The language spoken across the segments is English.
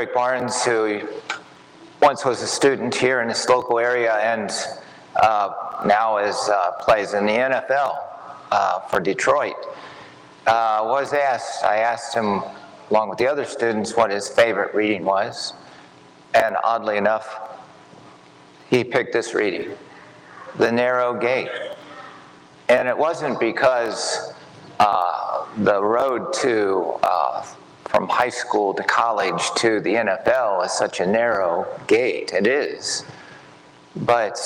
Derrick Barnes, who once was a student here in this local area and uh, now is uh, plays in the NFL uh, for Detroit, uh, was asked. I asked him, along with the other students, what his favorite reading was, and oddly enough, he picked this reading, "The Narrow Gate," and it wasn't because uh, the road to uh, from high school to college to the NFL is such a narrow gate. It is. But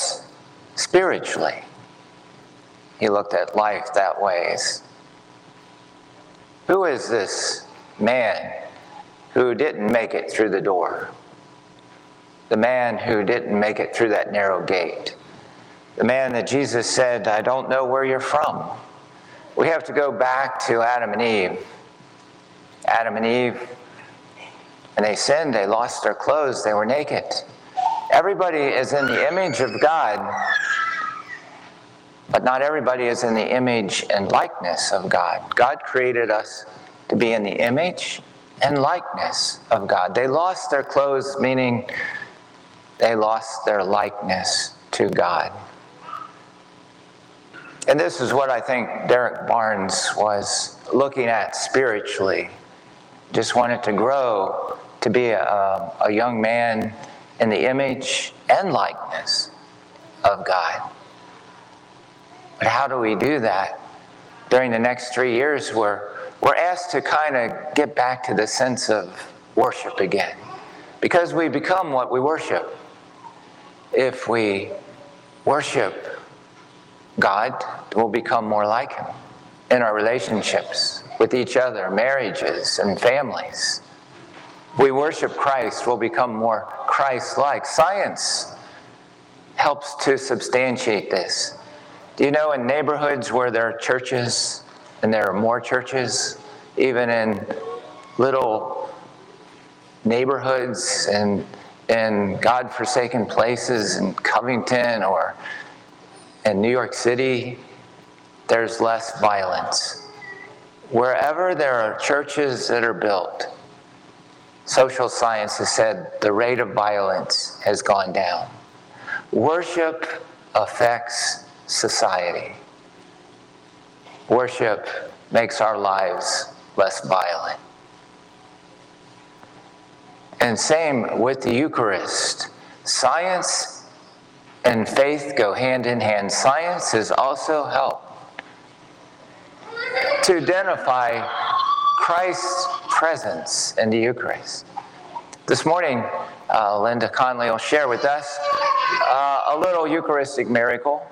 spiritually, he looked at life that way. Who is this man who didn't make it through the door? The man who didn't make it through that narrow gate. The man that Jesus said, I don't know where you're from. We have to go back to Adam and Eve Adam and Eve, and they sinned, they lost their clothes, they were naked. Everybody is in the image of God, but not everybody is in the image and likeness of God. God created us to be in the image and likeness of God. They lost their clothes, meaning they lost their likeness to God. And this is what I think Derrick Barnes was looking at spiritually just wanted to grow to be a, um, a young man in the image and likeness of God. But how do we do that? During the next three years, we're, we're asked to kind of get back to the sense of worship again. Because we become what we worship. If we worship God, we'll become more like Him in our relationships with each other, marriages, and families. We worship Christ, we'll become more Christ like. Science helps to substantiate this. Do you know in neighborhoods where there are churches and there are more churches, even in little neighborhoods and in God forsaken places in Covington or in New York City, there's less violence. Wherever there are churches that are built, social science has said the rate of violence has gone down. Worship affects society. Worship makes our lives less violent. And same with the Eucharist. Science and faith go hand in hand. Science has also helped to identify Christ's presence in the Eucharist. This morning, uh, Linda Conley will share with us uh, a little Eucharistic miracle.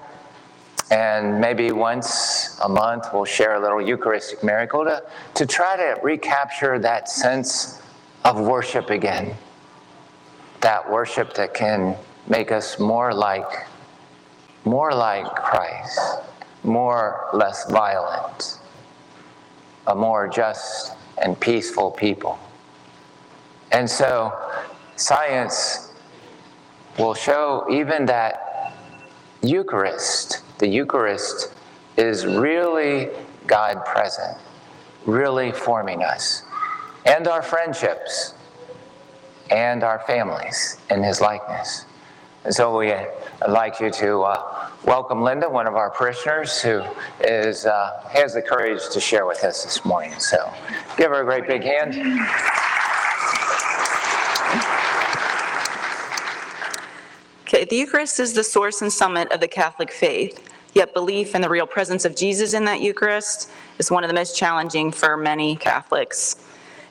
And maybe once a month, we'll share a little Eucharistic miracle to, to try to recapture that sense of worship again. That worship that can make us more like, more like Christ, more less violent a more just and peaceful people. And so, science will show even that Eucharist, the Eucharist, is really God present, really forming us, and our friendships, and our families in His likeness. And so, we, I'd like you to. Uh, welcome Linda, one of our parishioners who is, uh, has the courage to share with us this morning. So give her a great big hand. Okay, the Eucharist is the source and summit of the Catholic faith, yet belief in the real presence of Jesus in that Eucharist is one of the most challenging for many Catholics.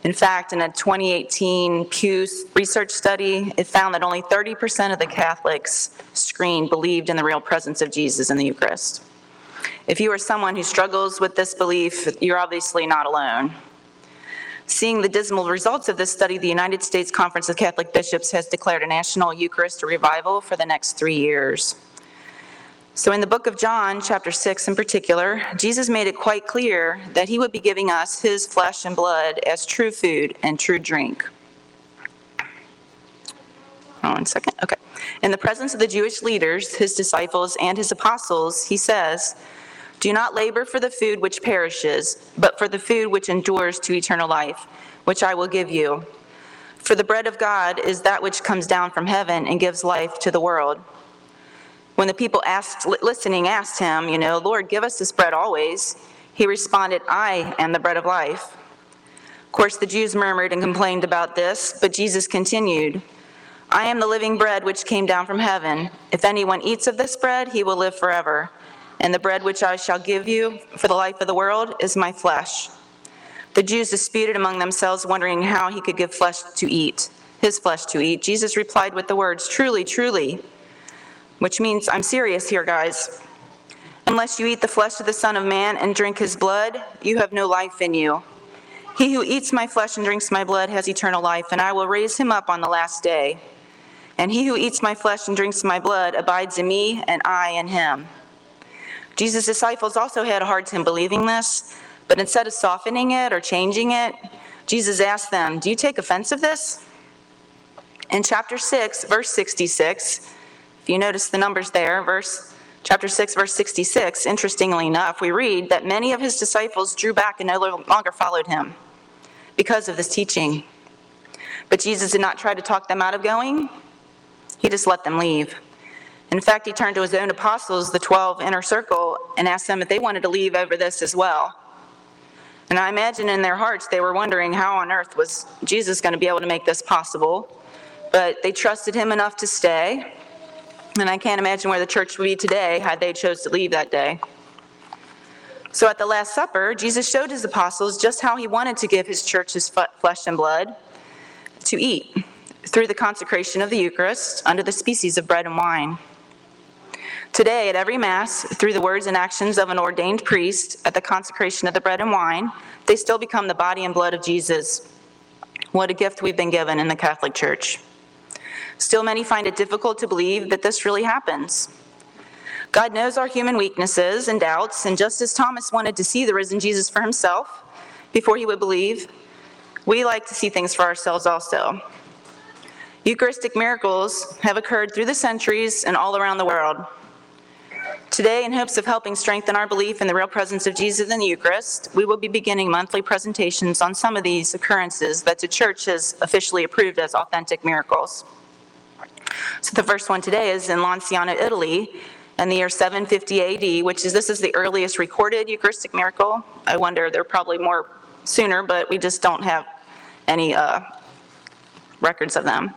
In fact, in a 2018 Pew research study, it found that only 30% of the Catholics screened believed in the real presence of Jesus in the Eucharist. If you are someone who struggles with this belief, you're obviously not alone. Seeing the dismal results of this study, the United States Conference of Catholic Bishops has declared a national Eucharist revival for the next three years. So, in the book of John, chapter 6 in particular, Jesus made it quite clear that he would be giving us his flesh and blood as true food and true drink. Oh, one second. Okay. In the presence of the Jewish leaders, his disciples, and his apostles, he says, Do not labor for the food which perishes, but for the food which endures to eternal life, which I will give you. For the bread of God is that which comes down from heaven and gives life to the world. When the people asked, listening asked him, you know, Lord, give us this bread always, he responded, I am the bread of life. Of course, the Jews murmured and complained about this, but Jesus continued, I am the living bread which came down from heaven. If anyone eats of this bread, he will live forever. And the bread which I shall give you for the life of the world is my flesh. The Jews disputed among themselves, wondering how he could give flesh to eat, his flesh to eat. Jesus replied with the words, Truly, truly, which means, I'm serious here, guys. Unless you eat the flesh of the Son of Man and drink his blood, you have no life in you. He who eats my flesh and drinks my blood has eternal life, and I will raise him up on the last day. And he who eats my flesh and drinks my blood abides in me, and I in him. Jesus' disciples also had a hard time believing this, but instead of softening it or changing it, Jesus asked them, Do you take offense of this? In chapter 6, verse 66, if you notice the numbers there, verse chapter 6 verse 66, interestingly enough, we read that many of his disciples drew back and no longer followed him because of this teaching. But Jesus did not try to talk them out of going. He just let them leave. In fact, he turned to his own apostles, the 12 inner circle, and asked them if they wanted to leave over this as well. And I imagine in their hearts they were wondering how on earth was Jesus going to be able to make this possible. But they trusted him enough to stay. And I can't imagine where the church would be today had they chose to leave that day. So at the Last Supper, Jesus showed his apostles just how he wanted to give his church his flesh and blood to eat through the consecration of the Eucharist under the species of bread and wine. Today, at every Mass, through the words and actions of an ordained priest at the consecration of the bread and wine, they still become the body and blood of Jesus. What a gift we've been given in the Catholic Church. Still, many find it difficult to believe that this really happens. God knows our human weaknesses and doubts, and just as Thomas wanted to see the risen Jesus for himself before he would believe, we like to see things for ourselves also. Eucharistic miracles have occurred through the centuries and all around the world. Today, in hopes of helping strengthen our belief in the real presence of Jesus in the Eucharist, we will be beginning monthly presentations on some of these occurrences that the Church has officially approved as authentic miracles. So the first one today is in Lanciano, Italy, in the year 750 AD, which is this is the earliest recorded Eucharistic miracle. I wonder there are probably more sooner, but we just don't have any uh, records of them.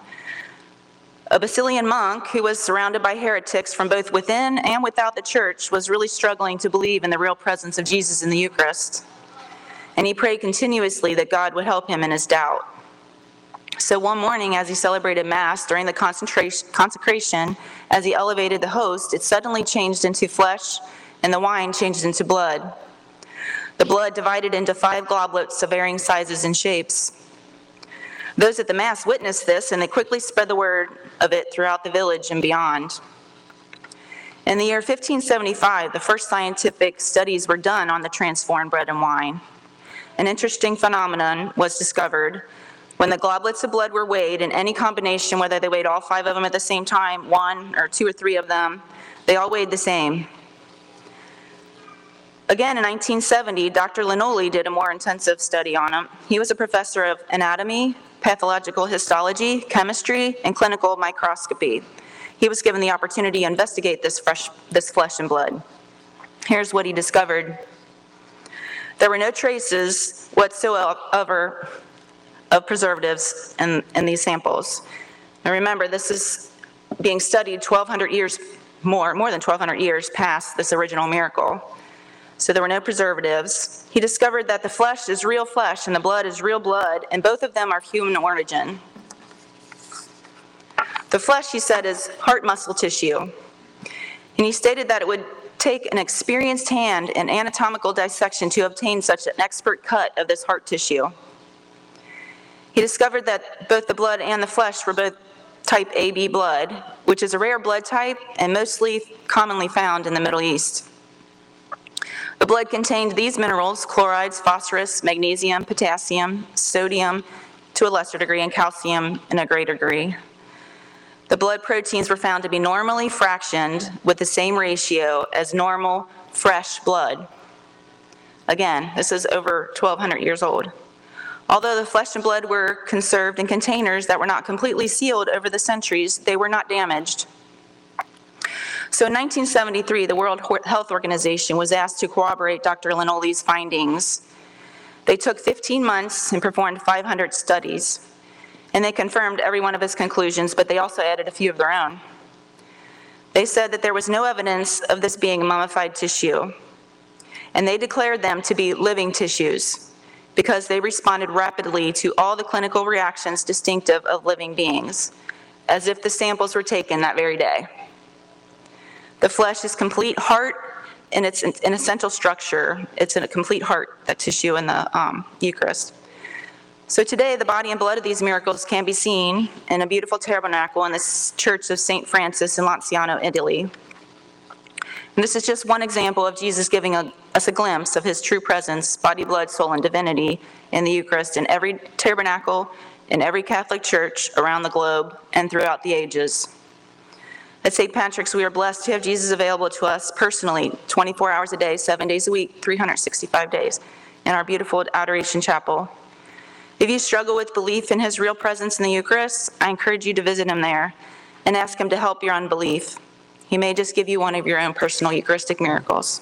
A Basilian monk who was surrounded by heretics from both within and without the church was really struggling to believe in the real presence of Jesus in the Eucharist. And he prayed continuously that God would help him in his doubt. So one morning, as he celebrated Mass during the consecration, as he elevated the host, it suddenly changed into flesh, and the wine changed into blood. The blood divided into five goblets of varying sizes and shapes. Those at the Mass witnessed this, and they quickly spread the word of it throughout the village and beyond. In the year 1575, the first scientific studies were done on the transformed bread and wine. An interesting phenomenon was discovered. When the goblets of blood were weighed in any combination, whether they weighed all five of them at the same time, one or two or three of them, they all weighed the same. Again, in 1970, Dr. Linoli did a more intensive study on them. He was a professor of anatomy, pathological histology, chemistry, and clinical microscopy. He was given the opportunity to investigate this, fresh, this flesh and blood. Here's what he discovered. There were no traces whatsoever of preservatives in, in these samples. And remember, this is being studied 1,200 years more, more than 1,200 years past this original miracle so there were no preservatives. He discovered that the flesh is real flesh and the blood is real blood, and both of them are human origin. The flesh, he said, is heart muscle tissue. And he stated that it would take an experienced hand in anatomical dissection to obtain such an expert cut of this heart tissue. He discovered that both the blood and the flesh were both type AB blood, which is a rare blood type and mostly commonly found in the Middle East. The blood contained these minerals, chlorides, phosphorus, magnesium, potassium, sodium to a lesser degree, and calcium in a greater degree. The blood proteins were found to be normally fractioned with the same ratio as normal fresh blood. Again, this is over 1,200 years old. Although the flesh and blood were conserved in containers that were not completely sealed over the centuries, they were not damaged. So in 1973, the World Health Organization was asked to corroborate Dr. Linoli's findings. They took 15 months and performed 500 studies, and they confirmed every one of his conclusions, but they also added a few of their own. They said that there was no evidence of this being mummified tissue, and they declared them to be living tissues because they responded rapidly to all the clinical reactions distinctive of living beings, as if the samples were taken that very day. The flesh is complete heart, and it's an essential structure. It's a complete heart, that tissue in the um, Eucharist. So today, the body and blood of these miracles can be seen in a beautiful tabernacle in the Church of St. Francis in Lanciano, Italy. And this is just one example of Jesus giving a- us a glimpse of his true presence, body, blood, soul, and divinity in the Eucharist in every tabernacle, in every Catholic church around the globe, and throughout the ages. At St. Patrick's, we are blessed to have Jesus available to us personally, 24 hours a day, seven days a week, 365 days, in our beautiful Adoration Chapel. If you struggle with belief in his real presence in the Eucharist, I encourage you to visit him there and ask him to help your unbelief. He may just give you one of your own personal Eucharistic miracles.